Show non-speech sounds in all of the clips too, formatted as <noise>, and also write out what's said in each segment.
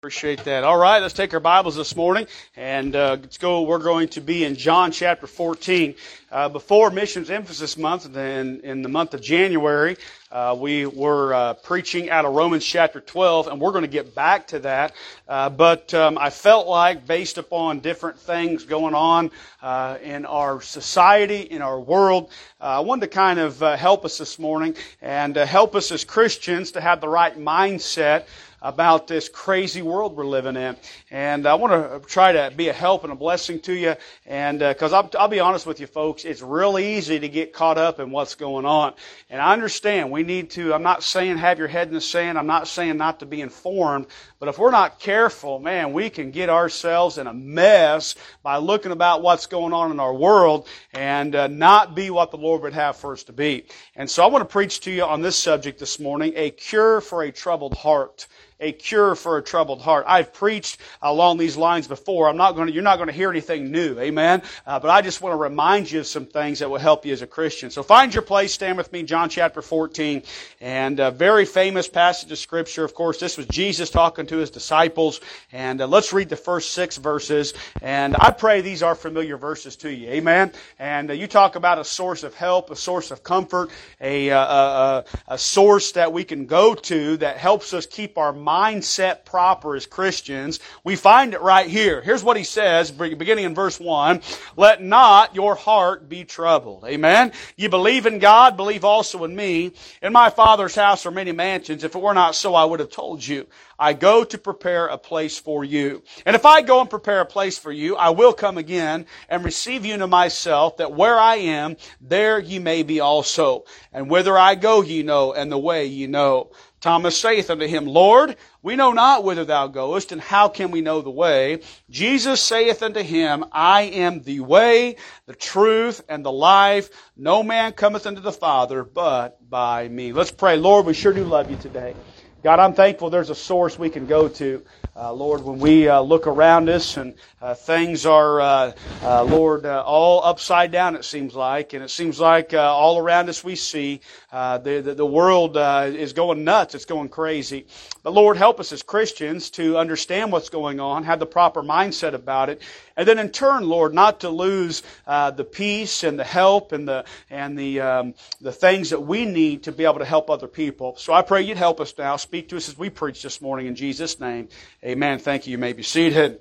Appreciate that. All right, let's take our Bibles this morning and uh, let's go. We're going to be in John chapter 14. Uh, before Missions Emphasis Month, then in the month of January, uh, we were uh, preaching out of Romans chapter 12, and we're going to get back to that. Uh, but um, I felt like, based upon different things going on uh, in our society, in our world, I wanted to kind of help us this morning and help us as Christians to have the right mindset about this crazy world we're living in. And I want to try to be a help and a blessing to you. And because uh, I'll, I'll be honest with you, folks, it's really easy to get caught up in what's going on. And I understand we need to. I'm not saying have your head in the sand. I'm not saying not to be informed. But if we're not careful, man, we can get ourselves in a mess by looking about what's going on in our world and uh, not be what the Lord would have for us to be. And so I want to preach to you on this subject this morning: a cure for a troubled heart a cure for a troubled heart. I've preached along these lines before. I'm not going to, you're not going to hear anything new. Amen. Uh, but I just want to remind you of some things that will help you as a Christian. So find your place. Stand with me. John chapter 14 and a very famous passage of scripture. Of course, this was Jesus talking to his disciples. And uh, let's read the first six verses. And I pray these are familiar verses to you. Amen. And uh, you talk about a source of help, a source of comfort, a, uh, a, a source that we can go to that helps us keep our mindset proper as Christians, we find it right here. Here's what he says, beginning in verse 1. Let not your heart be troubled. Amen? You believe in God, believe also in me. In my Father's house are many mansions. If it were not so, I would have told you. I go to prepare a place for you. And if I go and prepare a place for you, I will come again and receive you to myself, that where I am, there ye may be also. And whither I go ye know, and the way ye know. Thomas saith unto him, Lord, we know not whither thou goest, and how can we know the way? Jesus saith unto him, I am the way, the truth, and the life. No man cometh unto the Father but by me. Let's pray. Lord, we sure do love you today. God, I'm thankful there's a source we can go to. Uh, Lord, when we uh, look around us and uh, things are, uh, uh, Lord, uh, all upside down, it seems like, and it seems like all around us we see the, the, the world is going nuts, it's going crazy. But Lord, help us as Christians to understand what's going on, have the proper mindset about it, and then in turn, Lord, not to lose the peace and the help and the and the um, the things that we need to be able to help other people. So I pray you'd help us now. Speak to us as we preach this morning in Jesus' name. Amen. Thank you. You may be seated.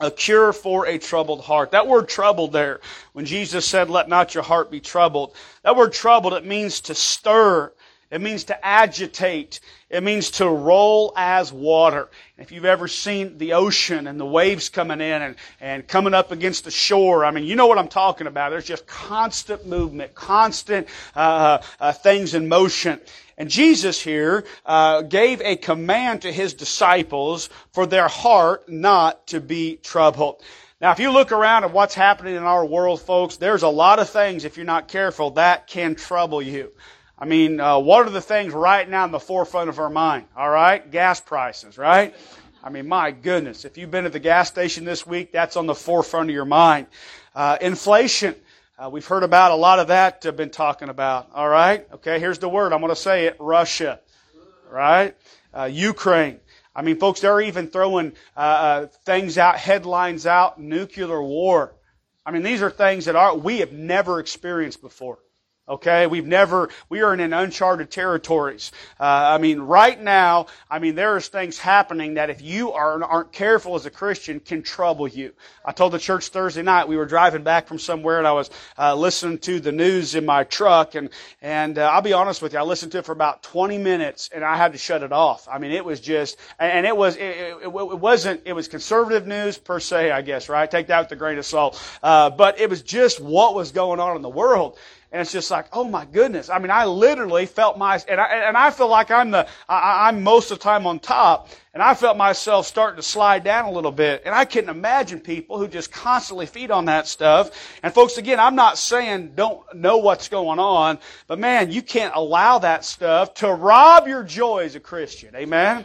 A cure for a troubled heart. That word troubled there, when Jesus said, let not your heart be troubled, that word troubled, it means to stir. It means to agitate. It means to roll as water. If you've ever seen the ocean and the waves coming in and, and coming up against the shore, I mean, you know what I'm talking about. There's just constant movement, constant uh, uh, things in motion. And Jesus here uh, gave a command to his disciples for their heart not to be troubled. Now, if you look around at what's happening in our world, folks, there's a lot of things, if you're not careful, that can trouble you. I mean, uh, what are the things right now in the forefront of our mind? All right? Gas prices, right? I mean, my goodness. If you've been at the gas station this week, that's on the forefront of your mind. Uh, inflation. Uh, we've heard about a lot of that uh, been talking about. All right? Okay, here's the word. I'm going to say it. Russia. Right? Uh, Ukraine. I mean, folks, they're even throwing uh, uh, things out, headlines out, nuclear war. I mean, these are things that are, we have never experienced before. Okay, we've never, we are in uncharted territories. Uh, I mean, right now, I mean, there's things happening that if you are, aren't careful as a Christian can trouble you. I told the church Thursday night, we were driving back from somewhere and I was uh, listening to the news in my truck and, and uh, I'll be honest with you, I listened to it for about 20 minutes and I had to shut it off. I mean, it was just, and it was, it, it, it wasn't, it was conservative news per se, I guess, right? Take that with a grain of salt. Uh, but it was just what was going on in the world. And it's just like, oh my goodness. I mean, I literally felt my, and I, and I feel like I'm the, I, I'm most of the time on top, and I felt myself starting to slide down a little bit. And I couldn't imagine people who just constantly feed on that stuff. And folks, again, I'm not saying don't know what's going on, but man, you can't allow that stuff to rob your joy as a Christian. Amen?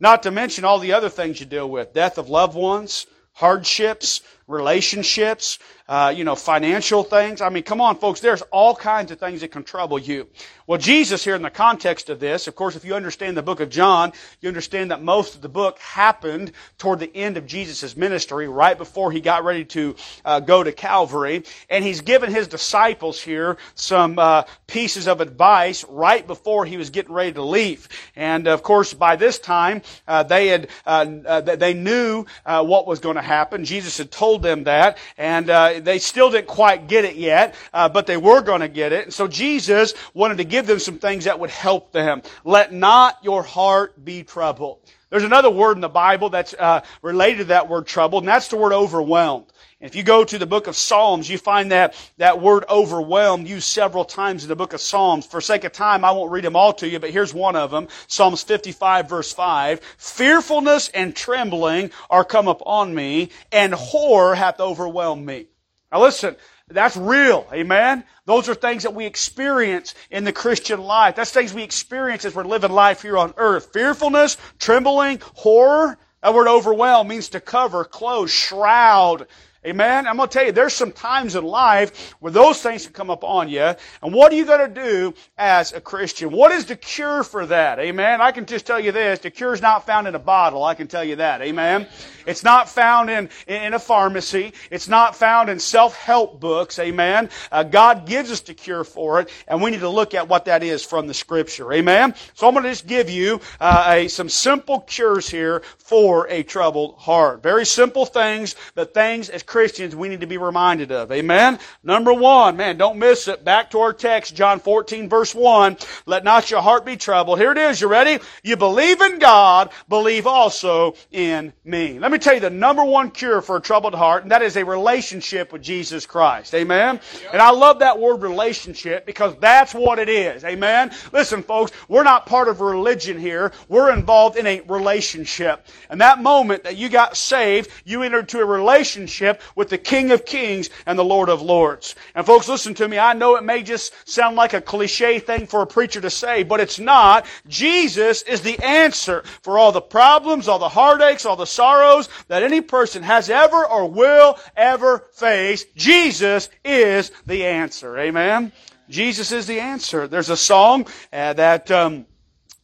Not to mention all the other things you deal with. Death of loved ones, hardships, relationships, uh, you know, financial things. I mean, come on, folks, there's all kinds of things that can trouble you. Well, Jesus here in the context of this, of course, if you understand the book of John, you understand that most of the book happened toward the end of Jesus' ministry, right before he got ready to uh, go to Calvary. And he's given his disciples here some uh, pieces of advice right before he was getting ready to leave. And of course, by this time, uh, they had uh, uh, they knew what was going to happen. Jesus had told them that, and they still didn't quite get it yet, uh, but they were going to get it. And so Jesus wanted to give them some things that would help them. Let not your heart be troubled. There's another word in the Bible that's uh, related to that word troubled, and that's the word overwhelmed. If you go to the book of Psalms, you find that, that word overwhelmed used several times in the book of Psalms. For sake of time, I won't read them all to you, but here's one of them. Psalms 55 verse 5. Fearfulness and trembling are come upon me, and horror hath overwhelmed me. Now listen, that's real. Amen? Those are things that we experience in the Christian life. That's things we experience as we're living life here on earth. Fearfulness, trembling, horror. That word overwhelm means to cover, close, shroud. Amen. I'm going to tell you, there's some times in life where those things can come up on you. And what are you going to do as a Christian? What is the cure for that? Amen. I can just tell you this. The cure is not found in a bottle. I can tell you that. Amen. It's not found in, in a pharmacy. It's not found in self-help books. Amen. Uh, God gives us the cure for it, and we need to look at what that is from the Scripture. Amen. So I'm going to just give you uh, a, some simple cures here for a troubled heart. Very simple things, but things as Christians we need to be reminded of. Amen? Number one, man, don't miss it. Back to our text, John 14 verse 1. Let not your heart be troubled. Here it is. You ready? You believe in God, believe also in me. Let me tell you the number one cure for a troubled heart, and that is a relationship with Jesus Christ. Amen? And I love that word relationship because that's what it is. Amen? Listen, folks, we're not part of religion here. We're involved in a relationship. And that moment that you got saved, you entered into a relationship with the King of Kings and the Lord of Lords. And folks, listen to me. I know it may just sound like a cliche thing for a preacher to say, but it's not. Jesus is the answer for all the problems, all the heartaches, all the sorrows that any person has ever or will ever face. Jesus is the answer. Amen. Jesus is the answer. There's a song uh, that. Um,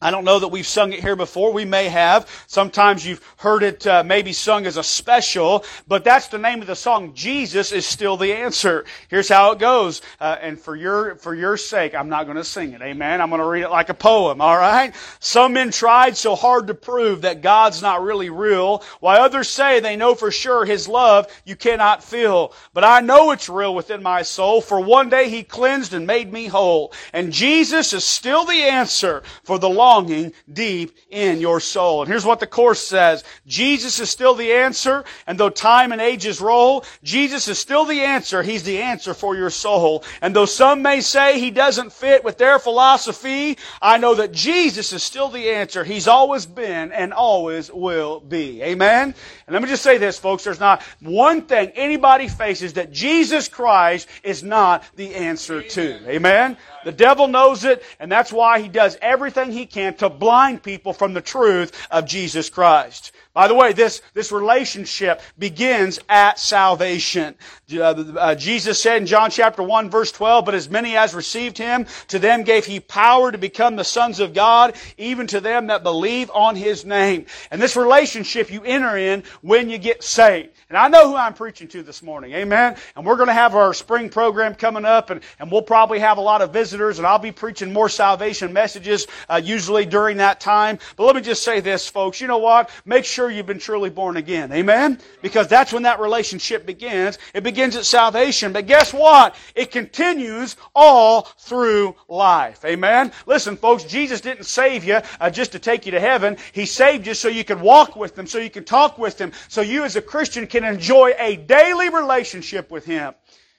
I don't know that we've sung it here before. We may have. Sometimes you've heard it uh, maybe sung as a special, but that's the name of the song. Jesus is still the answer. Here's how it goes. Uh, and for your for your sake, I'm not going to sing it. Amen. I'm going to read it like a poem. All right. Some men tried so hard to prove that God's not really real, while others say they know for sure His love you cannot feel. But I know it's real within my soul. For one day He cleansed and made me whole, and Jesus is still the answer for the long longing deep in your soul. And here's what the course says. Jesus is still the answer, and though time and ages roll, Jesus is still the answer. He's the answer for your soul. And though some may say he doesn't fit with their philosophy, I know that Jesus is still the answer. He's always been and always will be. Amen? And let me just say this, folks. There's not one thing anybody faces that Jesus Christ is not the answer to. Amen? The devil knows it, and that's why he does everything he can to blind people from the truth of Jesus Christ. By the way, this, this relationship begins at salvation. Uh, uh, Jesus said in John chapter 1 verse 12, But as many as received him, to them gave he power to become the sons of God, even to them that believe on his name. And this relationship you enter in when you get saved. And I know who I'm preaching to this morning. Amen. And we're going to have our spring program coming up and, and we'll probably have a lot of visitors and I'll be preaching more salvation messages, uh, usually during that time. But let me just say this, folks. You know what? Make sure you've been truly born again. Amen. Because that's when that relationship begins. It begins at salvation. But guess what? It continues all through life. Amen. Listen, folks, Jesus didn't save you uh, just to take you to heaven. He saved you so you could walk with Him, so you could talk with Him, so you as a Christian can enjoy a daily relationship with Him.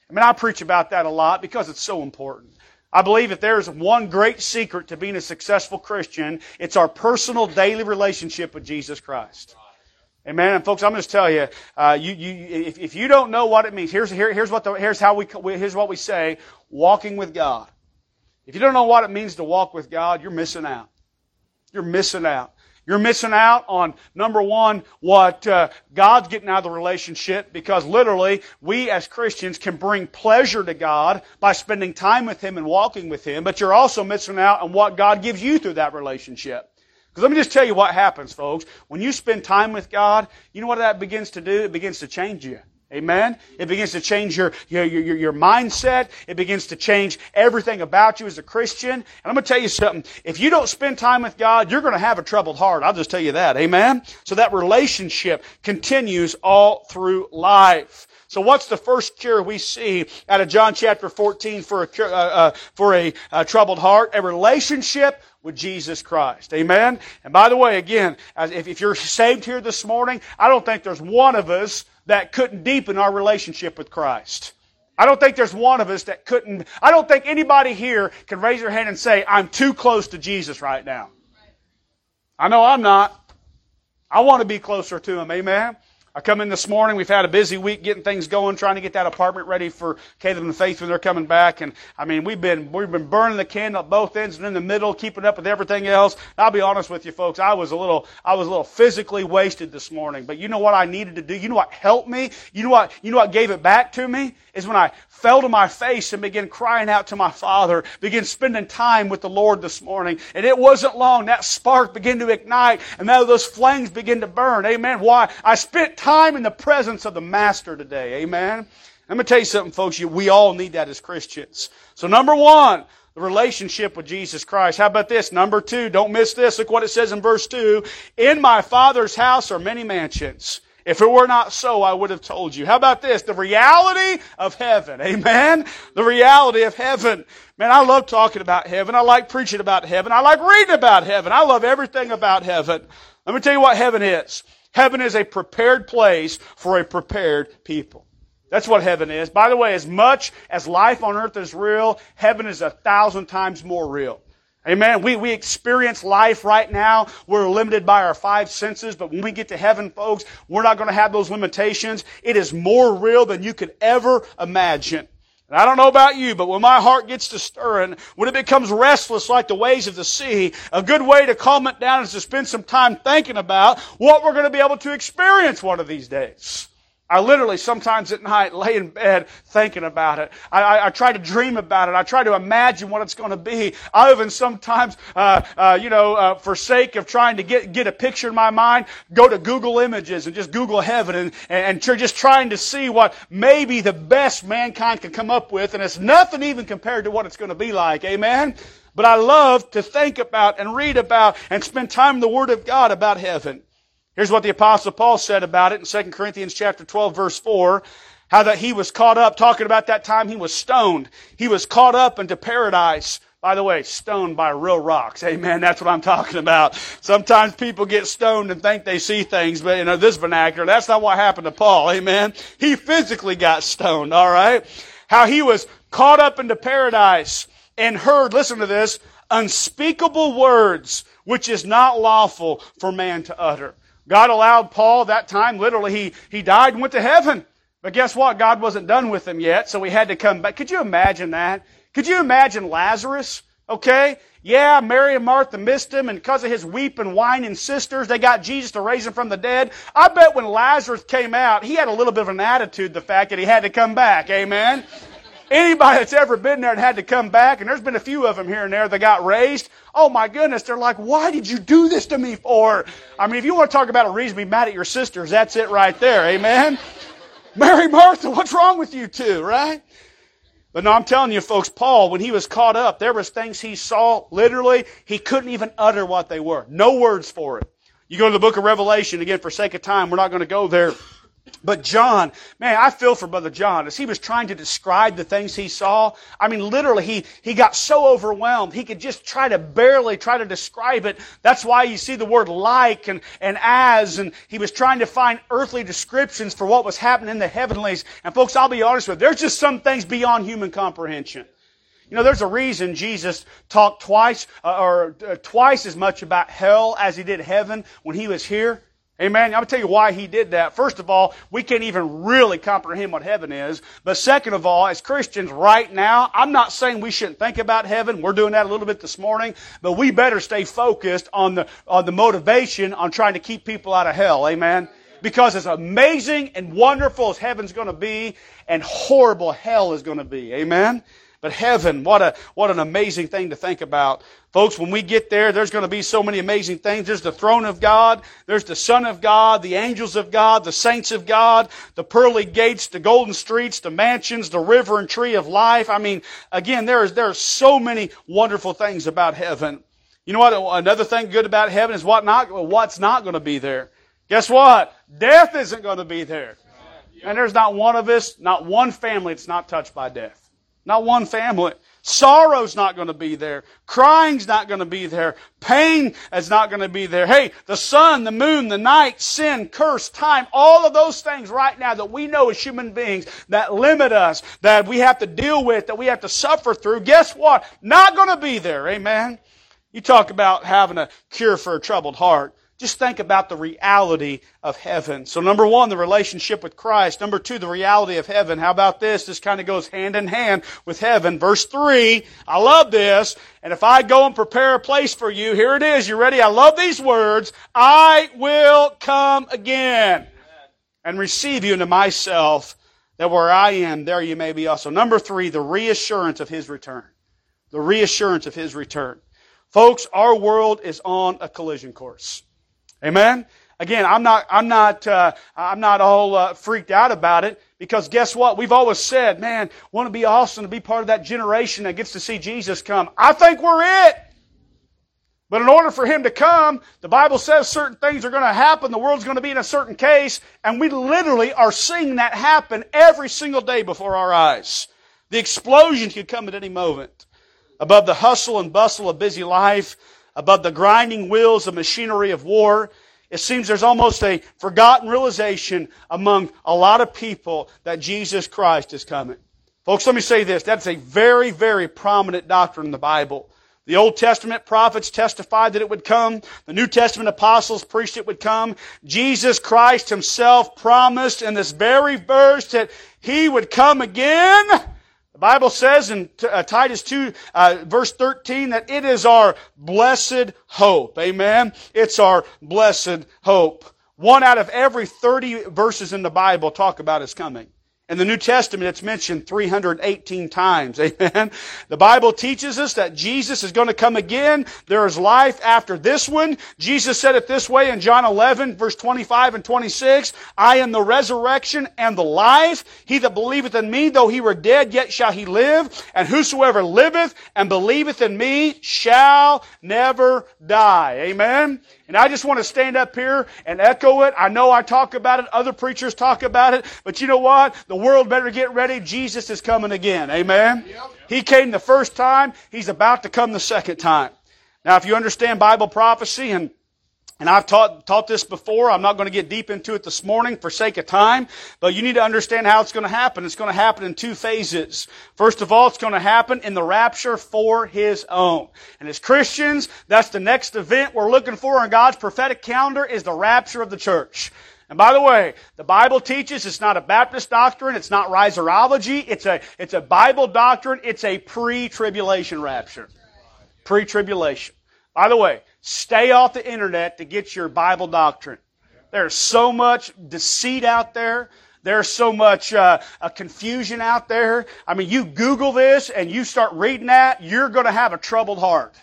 I mean, I preach about that a lot because it's so important. I believe if there's one great secret to being a successful Christian, it's our personal daily relationship with Jesus Christ. Amen. And folks, I'm going to tell you, uh, you, you, if, if, you don't know what it means, here's, here, here's what the, here's how we, here's what we say, walking with God. If you don't know what it means to walk with God, you're missing out. You're missing out. You're missing out on number one, what uh, God's getting out of the relationship because literally we as Christians can bring pleasure to God by spending time with Him and walking with Him, but you're also missing out on what God gives you through that relationship. Because let me just tell you what happens, folks. When you spend time with God, you know what that begins to do? It begins to change you. Amen? It begins to change your, your, your, your, mindset. It begins to change everything about you as a Christian. And I'm going to tell you something. If you don't spend time with God, you're going to have a troubled heart. I'll just tell you that. Amen? So that relationship continues all through life. So what's the first cure we see out of John chapter 14 for a, uh, uh, for a uh, troubled heart? A relationship with Jesus Christ. Amen? And by the way, again, if, if you're saved here this morning, I don't think there's one of us that couldn't deepen our relationship with Christ. I don't think there's one of us that couldn't, I don't think anybody here can raise their hand and say, I'm too close to Jesus right now. I know I'm not. I want to be closer to Him. Amen? I come in this morning. We've had a busy week getting things going, trying to get that apartment ready for Caleb and Faith when they're coming back. And I mean, we've been we've been burning the candle at both ends and in the middle, keeping up with everything else. I'll be honest with you, folks. I was a little I was a little physically wasted this morning. But you know what I needed to do? You know what helped me? You know what you know what gave it back to me? Is when I fell to my face and began crying out to my Father, began spending time with the Lord this morning. And it wasn't long. That spark began to ignite and now those flames began to burn. Amen. Why? I spent time in the presence of the Master today. Amen. Let me tell you something, folks. We all need that as Christians. So number one, the relationship with Jesus Christ. How about this? Number two, don't miss this. Look what it says in verse two. In my Father's house are many mansions. If it were not so, I would have told you. How about this? The reality of heaven. Amen? The reality of heaven. Man, I love talking about heaven. I like preaching about heaven. I like reading about heaven. I love everything about heaven. Let me tell you what heaven is. Heaven is a prepared place for a prepared people. That's what heaven is. By the way, as much as life on earth is real, heaven is a thousand times more real. Amen. We, we experience life right now. We're limited by our five senses, but when we get to heaven, folks, we're not going to have those limitations. It is more real than you could ever imagine. And I don't know about you, but when my heart gets to stirring, when it becomes restless like the waves of the sea, a good way to calm it down is to spend some time thinking about what we're going to be able to experience one of these days. I literally sometimes at night <laughs> lay in bed thinking about it. I, I, I, try to dream about it. I try to imagine what it's going to be. I even sometimes, uh, uh, you know, uh, for sake of trying to get get a picture in my mind, go to Google Images and just Google heaven and and, and just trying to see what maybe the best mankind can come up with, and it's nothing even compared to what it's going to be like. Amen. But I love to think about and read about and spend time in the Word of God about heaven. Here's what the apostle Paul said about it in 2 Corinthians chapter 12 verse 4. How that he was caught up, talking about that time he was stoned. He was caught up into paradise. By the way, stoned by real rocks. Amen. That's what I'm talking about. Sometimes people get stoned and think they see things, but you know, this vernacular, that's not what happened to Paul. Amen. He physically got stoned, alright? How he was caught up into paradise and heard, listen to this, unspeakable words which is not lawful for man to utter. God allowed Paul that time, literally, he, he died and went to heaven. But guess what? God wasn't done with him yet, so he had to come back. Could you imagine that? Could you imagine Lazarus? Okay? Yeah, Mary and Martha missed him, and because of his weeping, whining sisters, they got Jesus to raise him from the dead. I bet when Lazarus came out, he had a little bit of an attitude, the fact that he had to come back. Amen? Anybody that's ever been there and had to come back, and there's been a few of them here and there that got raised, oh my goodness, they're like, why did you do this to me for? I mean, if you want to talk about a reason to be mad at your sisters, that's it right there. Amen? <laughs> Mary Martha, what's wrong with you two, right? But no, I'm telling you folks, Paul, when he was caught up, there was things he saw, literally, he couldn't even utter what they were. No words for it. You go to the book of Revelation, again, for sake of time, we're not going to go there. But John, man, I feel for Brother John as he was trying to describe the things he saw. I mean, literally, he, he got so overwhelmed, he could just try to barely try to describe it. That's why you see the word like and, and as, and he was trying to find earthly descriptions for what was happening in the heavenlies. And folks, I'll be honest with you, there's just some things beyond human comprehension. You know, there's a reason Jesus talked twice, uh, or uh, twice as much about hell as he did heaven when he was here. Amen. I'm to tell you why he did that. First of all, we can't even really comprehend what heaven is. But second of all, as Christians right now, I'm not saying we shouldn't think about heaven. We're doing that a little bit this morning. But we better stay focused on the, on the motivation on trying to keep people out of hell. Amen. Because as amazing and wonderful as heaven's going to be and horrible hell is going to be. Amen. But heaven, what a, what an amazing thing to think about. Folks, when we get there, there's going to be so many amazing things. There's the throne of God. There's the Son of God, the angels of God, the saints of God, the pearly gates, the golden streets, the mansions, the river and tree of life. I mean, again, there is, there are so many wonderful things about heaven. You know what? Another thing good about heaven is what not, what's not going to be there. Guess what? Death isn't going to be there. And there's not one of us, not one family that's not touched by death. Not one family. Sorrow's not going to be there. Crying's not going to be there. Pain is not going to be there. Hey, the sun, the moon, the night, sin, curse, time, all of those things right now that we know as human beings that limit us, that we have to deal with, that we have to suffer through, guess what? Not going to be there. Amen. You talk about having a cure for a troubled heart. Just think about the reality of heaven. So number one, the relationship with Christ. Number two, the reality of heaven. How about this? This kind of goes hand in hand with heaven. Verse three, I love this. And if I go and prepare a place for you, here it is. You ready? I love these words. I will come again and receive you into myself that where I am, there you may be also. Number three, the reassurance of His return. The reassurance of His return. Folks, our world is on a collision course. Amen. Again, I'm not, I'm not, uh, I'm not all uh, freaked out about it because guess what? We've always said, man, want to be awesome to be part of that generation that gets to see Jesus come. I think we're it. But in order for him to come, the Bible says certain things are going to happen. The world's going to be in a certain case, and we literally are seeing that happen every single day before our eyes. The explosion could come at any moment. Above the hustle and bustle of busy life, above the grinding wheels of machinery of war. It seems there's almost a forgotten realization among a lot of people that Jesus Christ is coming. Folks, let me say this. That's a very, very prominent doctrine in the Bible. The Old Testament prophets testified that it would come. The New Testament apostles preached it would come. Jesus Christ himself promised in this very verse that he would come again the Bible says in uh, Titus 2, uh, verse 13, that it is our blessed hope. Amen? It's our blessed hope. One out of every 30 verses in the Bible talk about his coming. In the New Testament, it's mentioned 318 times. <laughs> Amen. The Bible teaches us that Jesus is going to come again. There is life after this one. Jesus said it this way in John 11, verse 25 and 26. I am the resurrection and the life. He that believeth in me, though he were dead, yet shall he live. And whosoever liveth and believeth in me shall never die. Amen. And I just want to stand up here and echo it. I know I talk about it. Other preachers talk about it. But you know what? The world better get ready. Jesus is coming again. Amen? Yep. He came the first time. He's about to come the second time. Now, if you understand Bible prophecy and and I've taught, taught this before. I'm not going to get deep into it this morning for sake of time, but you need to understand how it's going to happen. It's going to happen in two phases. First of all, it's going to happen in the rapture for His own. And as Christians, that's the next event we're looking for on God's prophetic calendar is the rapture of the church. And by the way, the Bible teaches it's not a Baptist doctrine, it's not riserology, it's a, it's a Bible doctrine, it's a pre-tribulation rapture. Pre-tribulation. By the way, Stay off the internet to get your Bible doctrine. There's so much deceit out there. There's so much uh, confusion out there. I mean, you Google this and you start reading that, you're going to have a troubled heart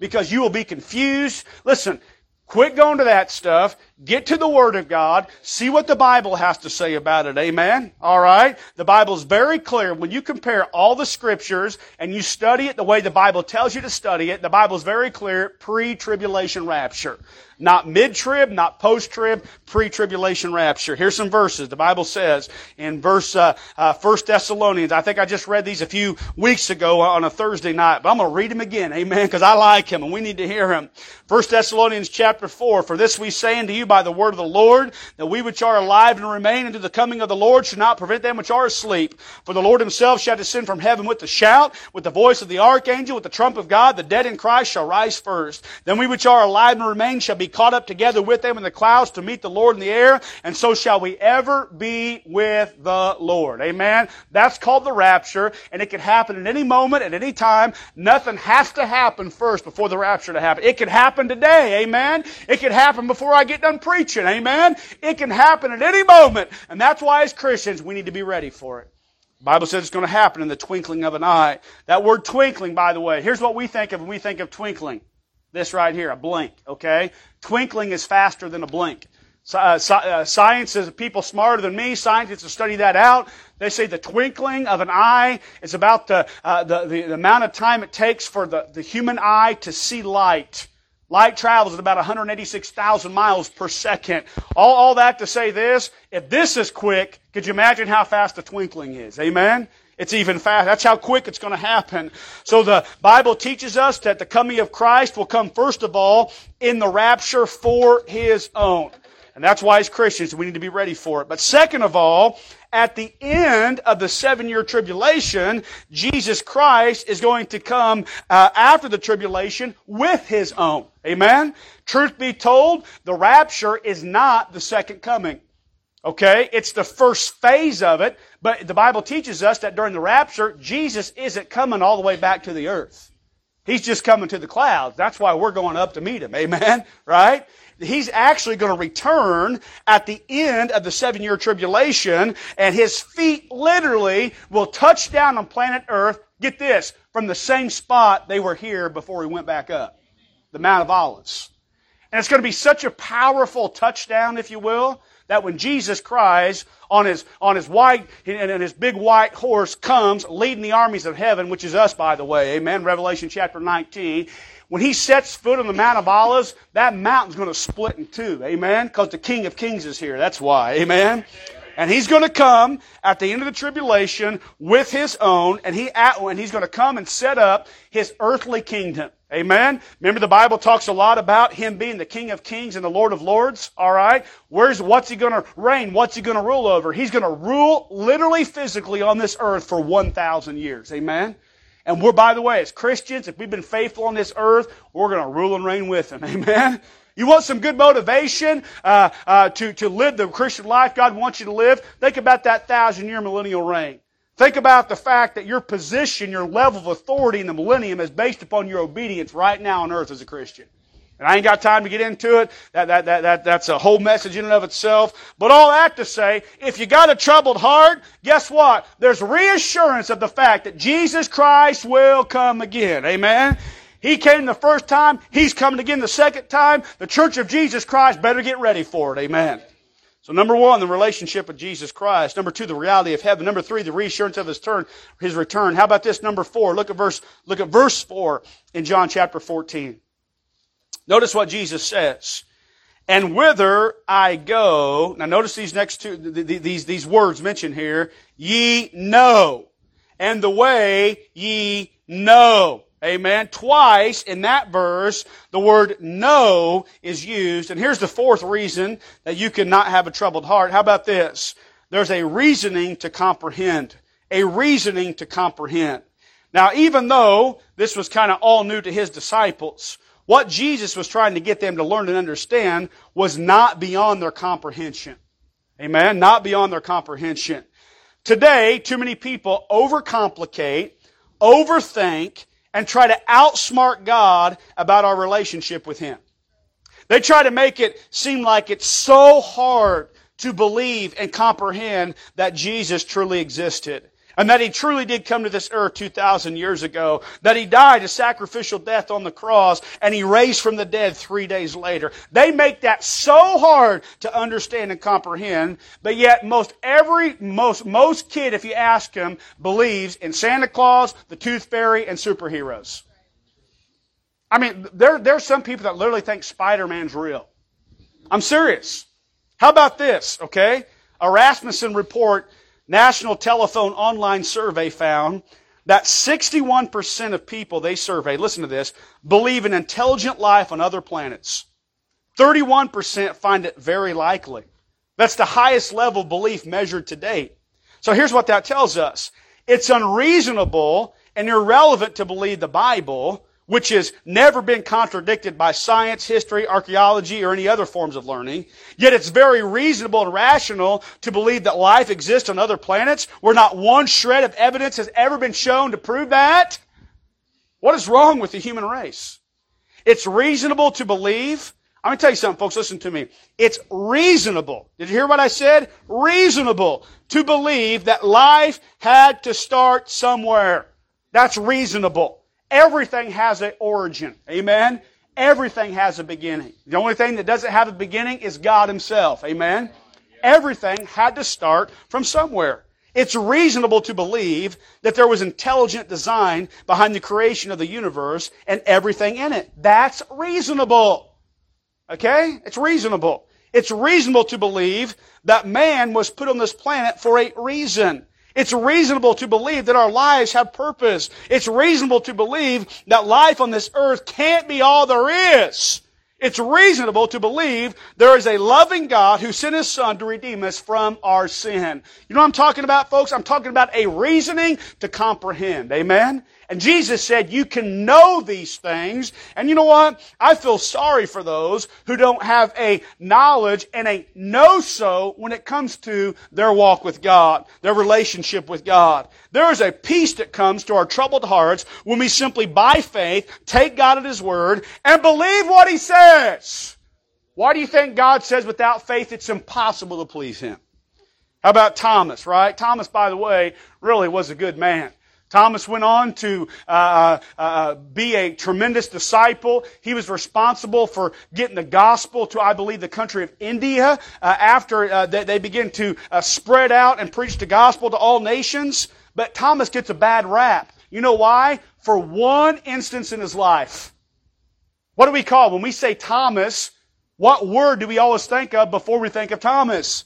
because you will be confused. Listen, quit going to that stuff. Get to the Word of God. See what the Bible has to say about it. Amen? Alright? The Bible's very clear. When you compare all the Scriptures and you study it the way the Bible tells you to study it, the Bible's very clear. Pre-tribulation rapture. Not mid-trib, not post-trib, pre-tribulation rapture. Here's some verses. The Bible says in verse uh, uh, 1 Thessalonians, I think I just read these a few weeks ago on a Thursday night, but I'm going to read them again. Amen? Because I like him and we need to hear him. 1 Thessalonians chapter 4, For this we say unto you, by the word of the Lord, that we which are alive and remain unto the coming of the Lord should not prevent them which are asleep. For the Lord himself shall descend from heaven with the shout, with the voice of the archangel, with the trump of God, the dead in Christ shall rise first. Then we which are alive and remain shall be caught up together with them in the clouds to meet the Lord in the air, and so shall we ever be with the Lord. Amen. That's called the rapture, and it can happen at any moment, at any time. Nothing has to happen first before the rapture to happen. It could happen today. Amen. It could happen before I get done preaching. Amen. It can happen at any moment, and that's why as Christians we need to be ready for it. The Bible says it's going to happen in the twinkling of an eye. That word twinkling, by the way, here's what we think of when we think of twinkling. This right here, a blink, okay? Twinkling is faster than a blink. Uh, uh, science is people smarter than me. Scientists have studied that out. They say the twinkling of an eye is about the, uh, the, the, the, amount of time it takes for the, the human eye to see light. Light travels at about 186,000 miles per second. All, all that to say this, if this is quick, could you imagine how fast the twinkling is? Amen? It's even fast. That's how quick it's going to happen. So the Bible teaches us that the coming of Christ will come first of all in the rapture for His own. And that's why as Christians we need to be ready for it. But second of all, at the end of the seven year tribulation, Jesus Christ is going to come uh, after the tribulation with His own. Amen? Truth be told, the rapture is not the second coming. Okay? It's the first phase of it, but the Bible teaches us that during the rapture, Jesus isn't coming all the way back to the earth. He's just coming to the clouds. That's why we're going up to meet him. Amen? Right? He's actually going to return at the end of the seven year tribulation, and his feet literally will touch down on planet Earth. Get this, from the same spot they were here before he went back up. The Mount of Olives. And it's going to be such a powerful touchdown, if you will, that when Jesus cries on his, on his white, and his big white horse comes leading the armies of heaven, which is us, by the way, amen, Revelation chapter 19, when he sets foot on the Mount of Olives, that mountain's going to split in two, amen, because the King of Kings is here, that's why, amen. And he's going to come at the end of the tribulation with his own, and he at, and he's going to come and set up his earthly kingdom. Amen. Remember the Bible talks a lot about him being the King of Kings and the Lord of Lords. All right. Where's what's he going to reign? What's he going to rule over? He's going to rule literally, physically on this earth for one thousand years. Amen. And we're, by the way, as Christians, if we've been faithful on this earth, we're going to rule and reign with him. <laughs> Amen. You want some good motivation uh, uh, to to live the Christian life God wants you to live? Think about that thousand year millennial reign. Think about the fact that your position, your level of authority in the millennium is based upon your obedience right now on earth as a Christian. And I ain't got time to get into it. That, that, that, that, that's a whole message in and of itself. But all that to say, if you got a troubled heart, guess what? There's reassurance of the fact that Jesus Christ will come again. Amen? He came the first time. He's coming again the second time. The church of Jesus Christ better get ready for it. Amen. So number one, the relationship with Jesus Christ. Number two, the reality of heaven. Number three, the reassurance of his turn, his return. How about this? Number four, look at verse, look at verse four in John chapter 14. Notice what Jesus says. And whither I go, now notice these next two, these, these words mentioned here, ye know, and the way ye know. Amen. Twice in that verse, the word know is used. And here's the fourth reason that you cannot have a troubled heart. How about this? There's a reasoning to comprehend. A reasoning to comprehend. Now, even though this was kind of all new to his disciples, what Jesus was trying to get them to learn and understand was not beyond their comprehension. Amen. Not beyond their comprehension. Today, too many people overcomplicate, overthink, and try to outsmart God about our relationship with Him. They try to make it seem like it's so hard to believe and comprehend that Jesus truly existed and that he truly did come to this earth 2,000 years ago, that he died a sacrificial death on the cross, and he raised from the dead three days later. They make that so hard to understand and comprehend, but yet most every, most, most kid, if you ask him, believes in Santa Claus, the Tooth Fairy, and superheroes. I mean, there, there's some people that literally think Spider-Man's real. I'm serious. How about this, okay? Rasmussen report National Telephone Online Survey found that 61% of people they surveyed, listen to this, believe in intelligent life on other planets. 31% find it very likely. That's the highest level of belief measured to date. So here's what that tells us. It's unreasonable and irrelevant to believe the Bible, which has never been contradicted by science, history, archaeology, or any other forms of learning. Yet it's very reasonable and rational to believe that life exists on other planets where not one shred of evidence has ever been shown to prove that. What is wrong with the human race? It's reasonable to believe I'm going to tell you something, folks. Listen to me. It's reasonable. Did you hear what I said? Reasonable to believe that life had to start somewhere. That's reasonable. Everything has an origin. Amen? Everything has a beginning. The only thing that doesn't have a beginning is God Himself. Amen? Everything had to start from somewhere. It's reasonable to believe that there was intelligent design behind the creation of the universe and everything in it. That's reasonable. Okay? It's reasonable. It's reasonable to believe that man was put on this planet for a reason. It's reasonable to believe that our lives have purpose. It's reasonable to believe that life on this earth can't be all there is. It's reasonable to believe there is a loving God who sent His Son to redeem us from our sin. You know what I'm talking about, folks? I'm talking about a reasoning to comprehend. Amen? And Jesus said, you can know these things. And you know what? I feel sorry for those who don't have a knowledge and a know-so when it comes to their walk with God, their relationship with God. There is a peace that comes to our troubled hearts when we simply, by faith, take God at His Word and believe what He says. Why do you think God says without faith it's impossible to please Him? How about Thomas, right? Thomas, by the way, really was a good man. Thomas went on to uh, uh, uh, be a tremendous disciple. He was responsible for getting the gospel to, I believe, the country of India uh, after uh, they, they to uh, spread out and preach the gospel to all nations. But Thomas gets a bad rap. You know why? For one instance in his life. What do we call when we say Thomas? What word do we always think of before we think of Thomas?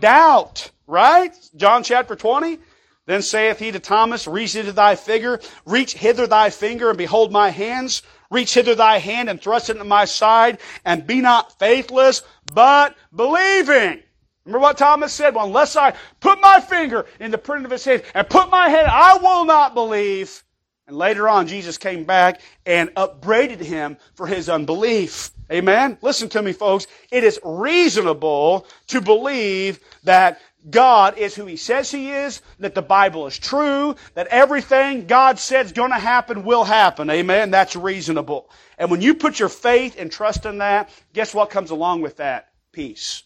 Doubt, right? John chapter 20. Then saith he to Thomas, Reach hither thy finger, reach hither thy finger, and behold my hands. Reach hither thy hand and thrust it into my side, and be not faithless, but believing. Remember what Thomas said? Well, unless I put my finger in the print of his hand and put my hand, I will not believe. And later on, Jesus came back and upbraided him for his unbelief. Amen? Listen to me, folks. It is reasonable to believe that God is who He says He is, that the Bible is true, that everything God said is going to happen will happen. Amen? That's reasonable. And when you put your faith and trust in that, guess what comes along with that? Peace.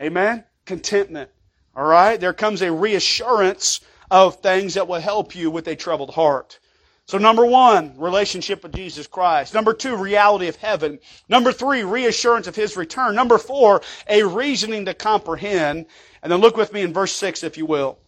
Amen? Contentment. All right? There comes a reassurance of things that will help you with a troubled heart. So number one, relationship with Jesus Christ. Number two, reality of heaven. Number three, reassurance of His return. Number four, a reasoning to comprehend. And then look with me in verse 6, if you will.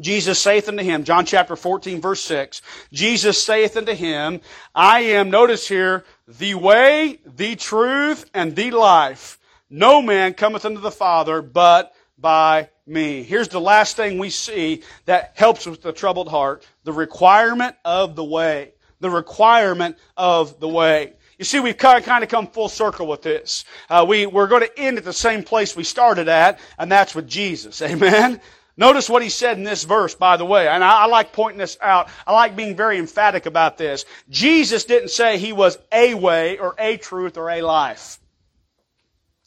Jesus saith unto him, John chapter 14, verse 6, Jesus saith unto him, I am, notice here, the way, the truth, and the life. No man cometh unto the Father but by me. Here's the last thing we see that helps with the troubled heart. The requirement of the way. The requirement of the way. You see, we've kind of come full circle with this. Uh, we, we're going to end at the same place we started at, and that's with Jesus. <laughs> Amen? Notice what he said in this verse, by the way, and I, I, like pointing this out. I like being very emphatic about this. Jesus didn't say he was a way or a truth or a life.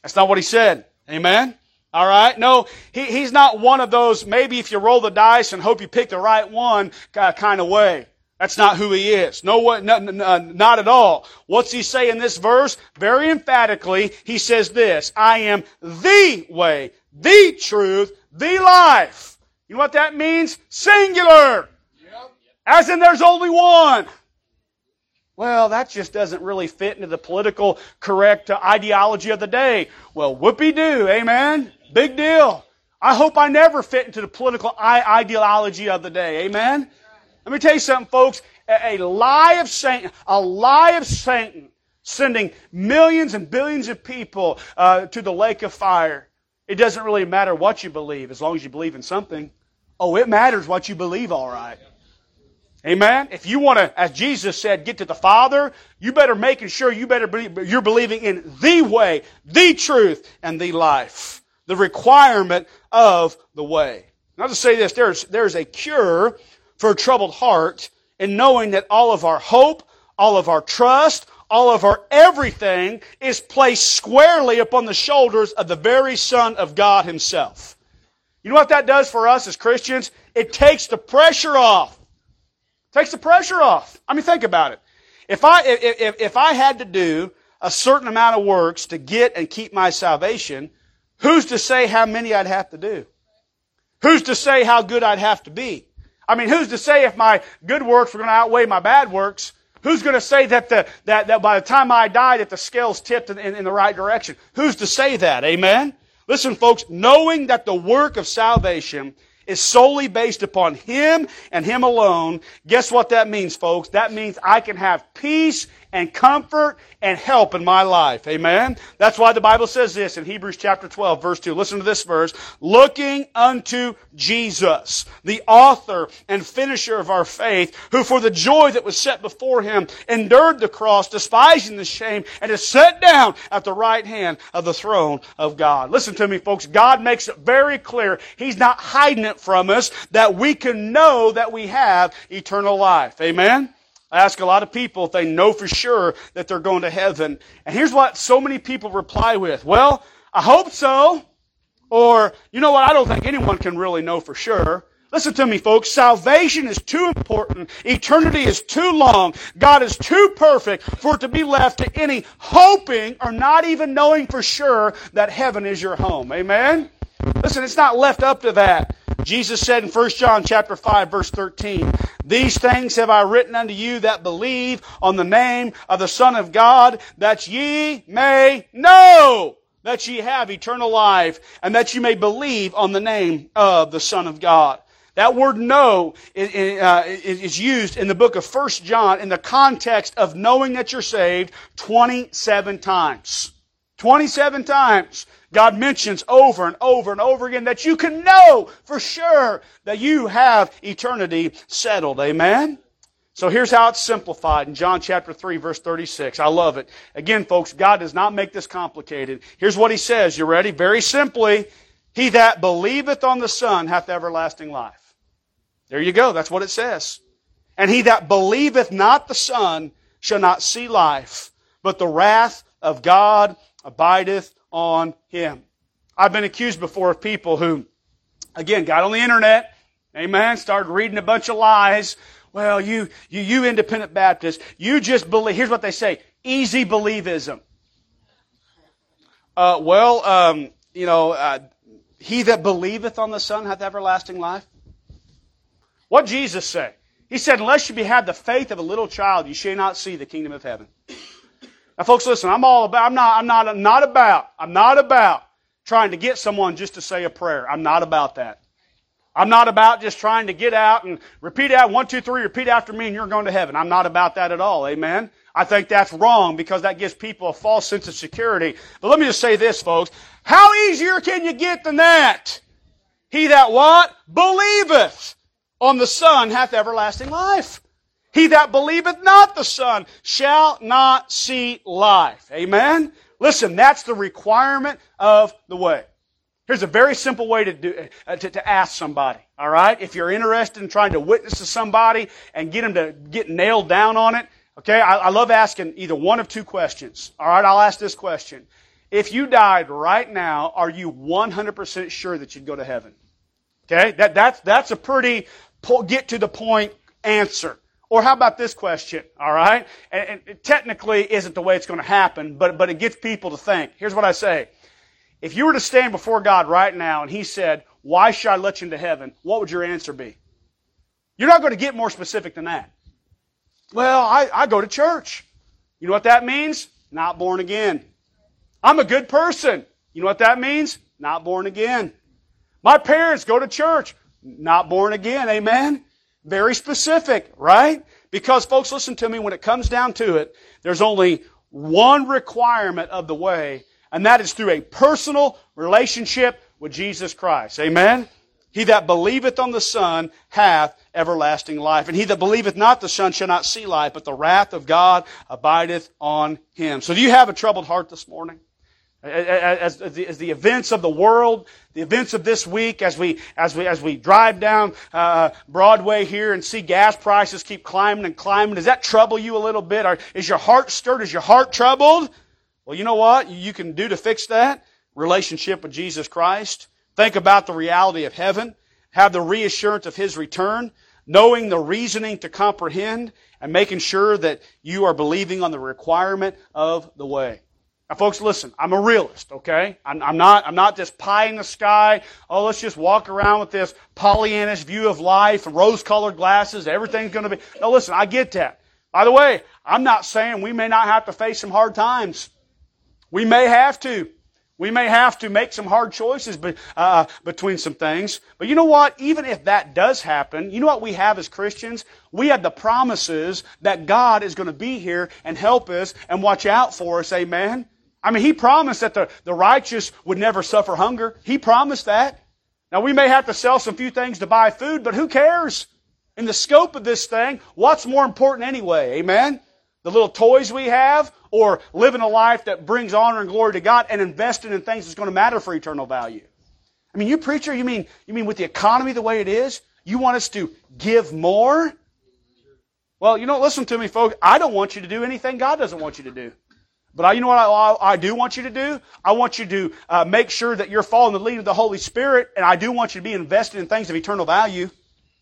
That's not what he said. Amen? All right? No, he, he's not one of those, maybe if you roll the dice and hope you pick the right one kind of way. That's not who he is. No, not, not at all. What's he say in this verse? Very emphatically, he says this, I am the way, the truth, the life. You know what that means? Singular. Yep. As in there's only one. Well, that just doesn't really fit into the political correct ideology of the day. Well, whoopee doo, amen? Big deal. I hope I never fit into the political ideology of the day. Amen? Let me tell you something, folks. A lie of Satan, a lie of Satan sending millions and billions of people uh, to the lake of fire. It doesn't really matter what you believe as long as you believe in something. Oh, it matters what you believe, all right. Amen. If you want to, as Jesus said, get to the Father, you better making sure you better believe, you're believing in the way, the truth, and the life. The requirement of the way. Now to say this, there's, there's a cure for a troubled heart in knowing that all of our hope, all of our trust, all of our everything is placed squarely upon the shoulders of the very Son of God Himself. You know what that does for us as Christians? It takes the pressure off. Takes the pressure off. I mean, think about it. If I, if, if I had to do a certain amount of works to get and keep my salvation, who's to say how many I'd have to do? Who's to say how good I'd have to be? I mean, who's to say if my good works were going to outweigh my bad works? Who's going to say that, the, that, that by the time I die that the scales tipped in, in, in the right direction? Who's to say that? Amen? Listen, folks, knowing that the work of salvation is solely based upon Him and Him alone, guess what that means, folks? That means I can have peace and comfort and help in my life. Amen? That's why the Bible says this in Hebrews chapter 12, verse 2. Listen to this verse. Looking unto Jesus, the author and finisher of our faith, who for the joy that was set before him endured the cross, despising the shame, and is set down at the right hand of the throne of God. Listen to me, folks. God makes it very clear. He's not hiding it from us that we can know that we have eternal life. Amen? I ask a lot of people if they know for sure that they're going to heaven. And here's what so many people reply with. Well, I hope so. Or, you know what, I don't think anyone can really know for sure. Listen to me, folks. Salvation is too important. Eternity is too long. God is too perfect for it to be left to any hoping or not even knowing for sure that heaven is your home. Amen? Listen, it's not left up to that. Jesus said in 1 John chapter 5 verse 13, These things have I written unto you that believe on the name of the Son of God, that ye may know that ye have eternal life, and that ye may believe on the name of the Son of God. That word know uh, is used in the book of 1 John in the context of knowing that you're saved 27 times. 27 times. God mentions over and over and over again that you can know for sure that you have eternity settled. Amen? So here's how it's simplified in John chapter 3 verse 36. I love it. Again, folks, God does not make this complicated. Here's what He says. You ready? Very simply, He that believeth on the Son hath everlasting life. There you go. That's what it says. And he that believeth not the Son shall not see life, but the wrath of God abideth on him. I've been accused before of people who, again, got on the internet, amen, started reading a bunch of lies. Well, you, you, you independent Baptists, you just believe, here's what they say, easy believism. Uh, well, um, you know, uh, he that believeth on the Son hath everlasting life. What Jesus say? He said, unless you have the faith of a little child, you shall not see the kingdom of heaven. Now, folks, listen, I'm all about, I'm not, I'm not, I'm not about, I'm not about trying to get someone just to say a prayer. I'm not about that. I'm not about just trying to get out and repeat out one, two, three, repeat after me and you're going to heaven. I'm not about that at all. Amen. I think that's wrong because that gives people a false sense of security. But let me just say this, folks. How easier can you get than that? He that what? Believeth on the Son hath everlasting life. He that believeth not the Son shall not see life. Amen? Listen, that's the requirement of the way. Here's a very simple way to do uh, to, to ask somebody. All right, if you're interested in trying to witness to somebody and get them to get nailed down on it, okay. I, I love asking either one of two questions. All right, I'll ask this question: If you died right now, are you 100% sure that you'd go to heaven? Okay, that that's that's a pretty get to the point answer. Or how about this question? All right, and, and technically isn't the way it's going to happen, but but it gets people to think. Here's what I say: If you were to stand before God right now and He said, "Why should I let you into heaven?" What would your answer be? You're not going to get more specific than that. Well, I, I go to church. You know what that means? Not born again. I'm a good person. You know what that means? Not born again. My parents go to church. Not born again. Amen. Very specific, right? Because folks, listen to me, when it comes down to it, there's only one requirement of the way, and that is through a personal relationship with Jesus Christ. Amen? He that believeth on the Son hath everlasting life. And he that believeth not the Son shall not see life, but the wrath of God abideth on him. So do you have a troubled heart this morning? As, as, the, as the, events of the world, the events of this week, as we as we as we drive down uh, Broadway here and see gas prices keep climbing and climbing, does that trouble you a little bit? Or is your heart stirred? Is your heart troubled? Well, you know what you can do to fix that relationship with Jesus Christ. Think about the reality of heaven. Have the reassurance of His return. Knowing the reasoning to comprehend and making sure that you are believing on the requirement of the way. Now, folks, listen. I'm a realist, okay? I'm, I'm, not. I'm not just pie in the sky. Oh, let's just walk around with this Pollyannish view of life and rose-colored glasses. Everything's going to be. No, listen. I get that. By the way, I'm not saying we may not have to face some hard times. We may have to. We may have to make some hard choices be, uh, between some things. But you know what? Even if that does happen, you know what we have as Christians? We have the promises that God is going to be here and help us and watch out for us. Amen? I mean, He promised that the, the righteous would never suffer hunger. He promised that. Now, we may have to sell some few things to buy food, but who cares? In the scope of this thing, what's more important anyway? Amen? The little toys we have or living a life that brings honor and glory to God and investing in things that's going to matter for eternal value. I mean, you preacher, you mean, you mean with the economy the way it is, you want us to give more? Well, you know, listen to me, folks. I don't want you to do anything God doesn't want you to do. But I, you know what I, I, do want you to do? I want you to uh, make sure that you're following the lead of the Holy Spirit, and I do want you to be invested in things of eternal value.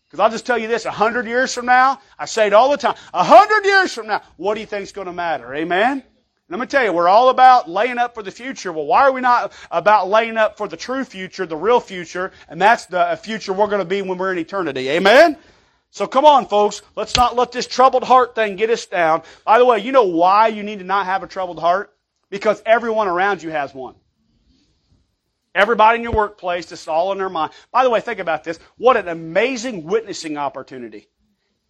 Because I'll just tell you this, a hundred years from now, I say it all the time, a hundred years from now, what do you think is going to matter? Amen? Going to tell you, we're all about laying up for the future. Well, why are we not about laying up for the true future, the real future, and that's the future we're going to be when we're in eternity? Amen? So come on, folks. Let's not let this troubled heart thing get us down. By the way, you know why you need to not have a troubled heart? Because everyone around you has one. Everybody in your workplace, it's all in their mind. By the way, think about this. What an amazing witnessing opportunity.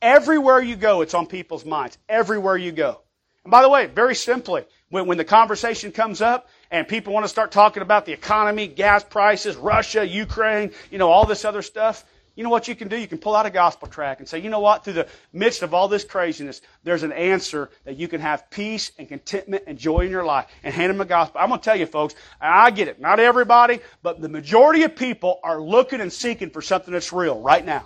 Everywhere you go, it's on people's minds. Everywhere you go. And by the way, very simply, when, when the conversation comes up and people want to start talking about the economy, gas prices, Russia, Ukraine, you know, all this other stuff, you know what you can do? You can pull out a gospel track and say, you know what? Through the midst of all this craziness, there's an answer that you can have peace and contentment and joy in your life and hand them a gospel. I'm going to tell you folks, I get it. Not everybody, but the majority of people are looking and seeking for something that's real right now.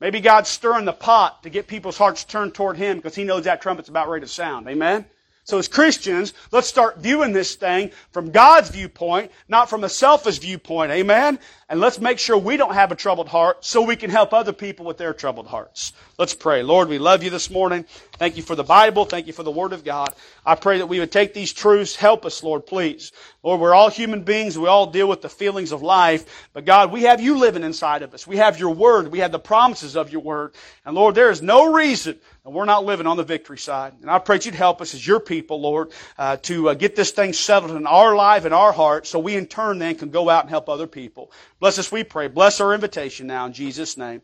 Maybe God's stirring the pot to get people's hearts turned toward Him because He knows that trumpet's about ready to sound. Amen? So as Christians, let's start viewing this thing from God's viewpoint, not from a selfish viewpoint. Amen? And let's make sure we don't have a troubled heart so we can help other people with their troubled hearts. Let's pray. Lord, we love you this morning. Thank you for the Bible. Thank you for the Word of God. I pray that we would take these truths. Help us, Lord, please. Lord, we're all human beings. We all deal with the feelings of life. But God, we have you living inside of us. We have your Word. We have the promises of your Word. And Lord, there is no reason and we're not living on the victory side. And I pray you'd help us as your people, Lord, uh, to uh, get this thing settled in our life and our heart so we in turn then can go out and help other people. Bless us, we pray. Bless our invitation now in Jesus' name.